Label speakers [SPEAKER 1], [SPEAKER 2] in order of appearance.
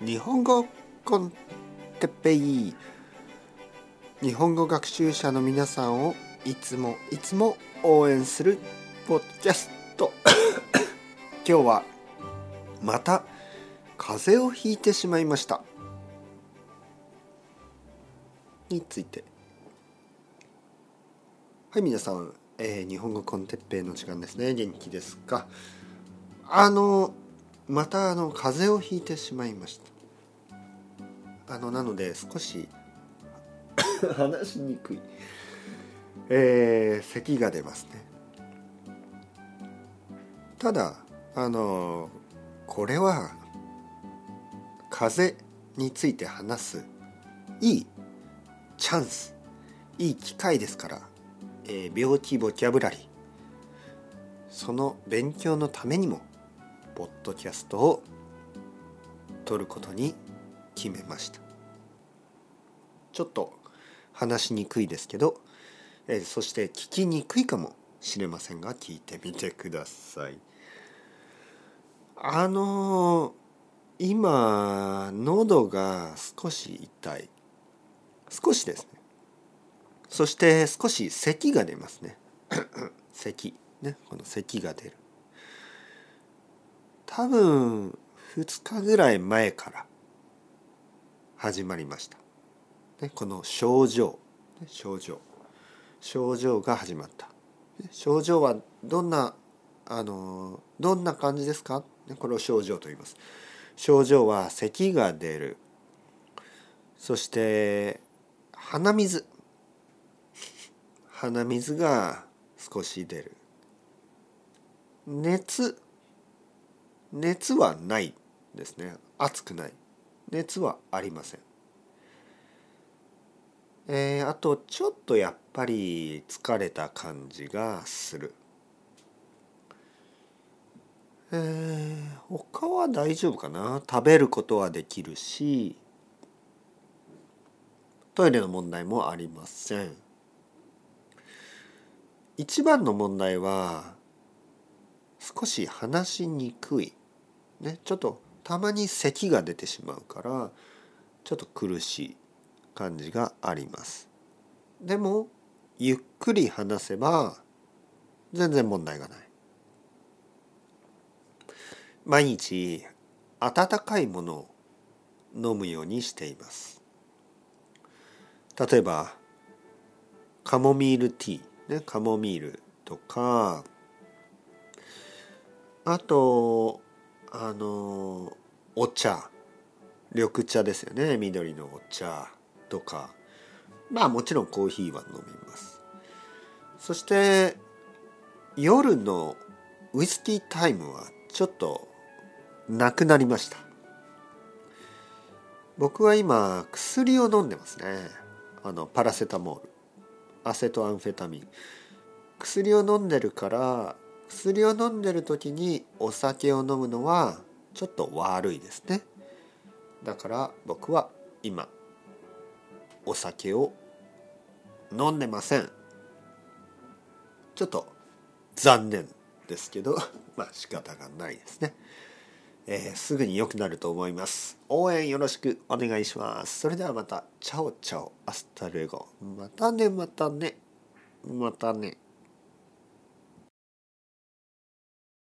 [SPEAKER 1] 日本語コンテッペイ。日本語学習者の皆さんをいつもいつも応援するポッドキャスト。今日はまた風邪をひいてしまいました。について。はい皆さん、えー、日本語コンテッペイの時間ですね。元気ですか？あのまたあの風邪をひいてしまいました。あのなので少し 話しにくいえー、咳が出ますね。ただあのこれは風邪について話すいいチャンスいい機会ですから、えー、病気ボキャブラリーその勉強のためにもポッドキャストを撮ることに決めました。ちょっと話しにくいですけど、えー、そして聞きにくいかもしれませんが聞いてみてください。あのー、今喉が少し痛い。少しですね。そして少し咳が出ますね。咳ねこの咳が出る。多分2日ぐらい前から始まりました。ね、この症状症状症状が始まった。症状はどんなあのどんな感じですか？これを症状と言います。症状は咳が出るそして鼻水鼻水が少し出る熱熱はないですね。熱くない。熱はありません。えー、あとちょっとやっぱり疲れた感じがする。えー、他は大丈夫かな。食べることはできるしトイレの問題もありません。一番の問題は少し話しにくい。ね、ちょっとたまに咳が出てしまうからちょっと苦しい感じがあります。でもゆっくり話せば全然問題がない。毎日温かいものを飲むようにしています。例えばカモミールティー、ね、カモミールとかあとあのお茶。緑茶ですよね。緑のお茶とか。まあもちろんコーヒーは飲みます。そして夜のウイスキータイムはちょっとなくなりました。僕は今薬を飲んでますね。あのパラセタモール。アセトアンフェタミン。薬を飲んでるから薬を飲んでる時にお酒を飲むのはちょっと悪いですね。だから僕は今お酒を飲んでません。ちょっと残念ですけど まあ仕方がないですね、えー、すぐに良くなると思います。応援よろしくお願いします。それではまた。 Ciao ciao。 Hasta luego。またねまたね。またね。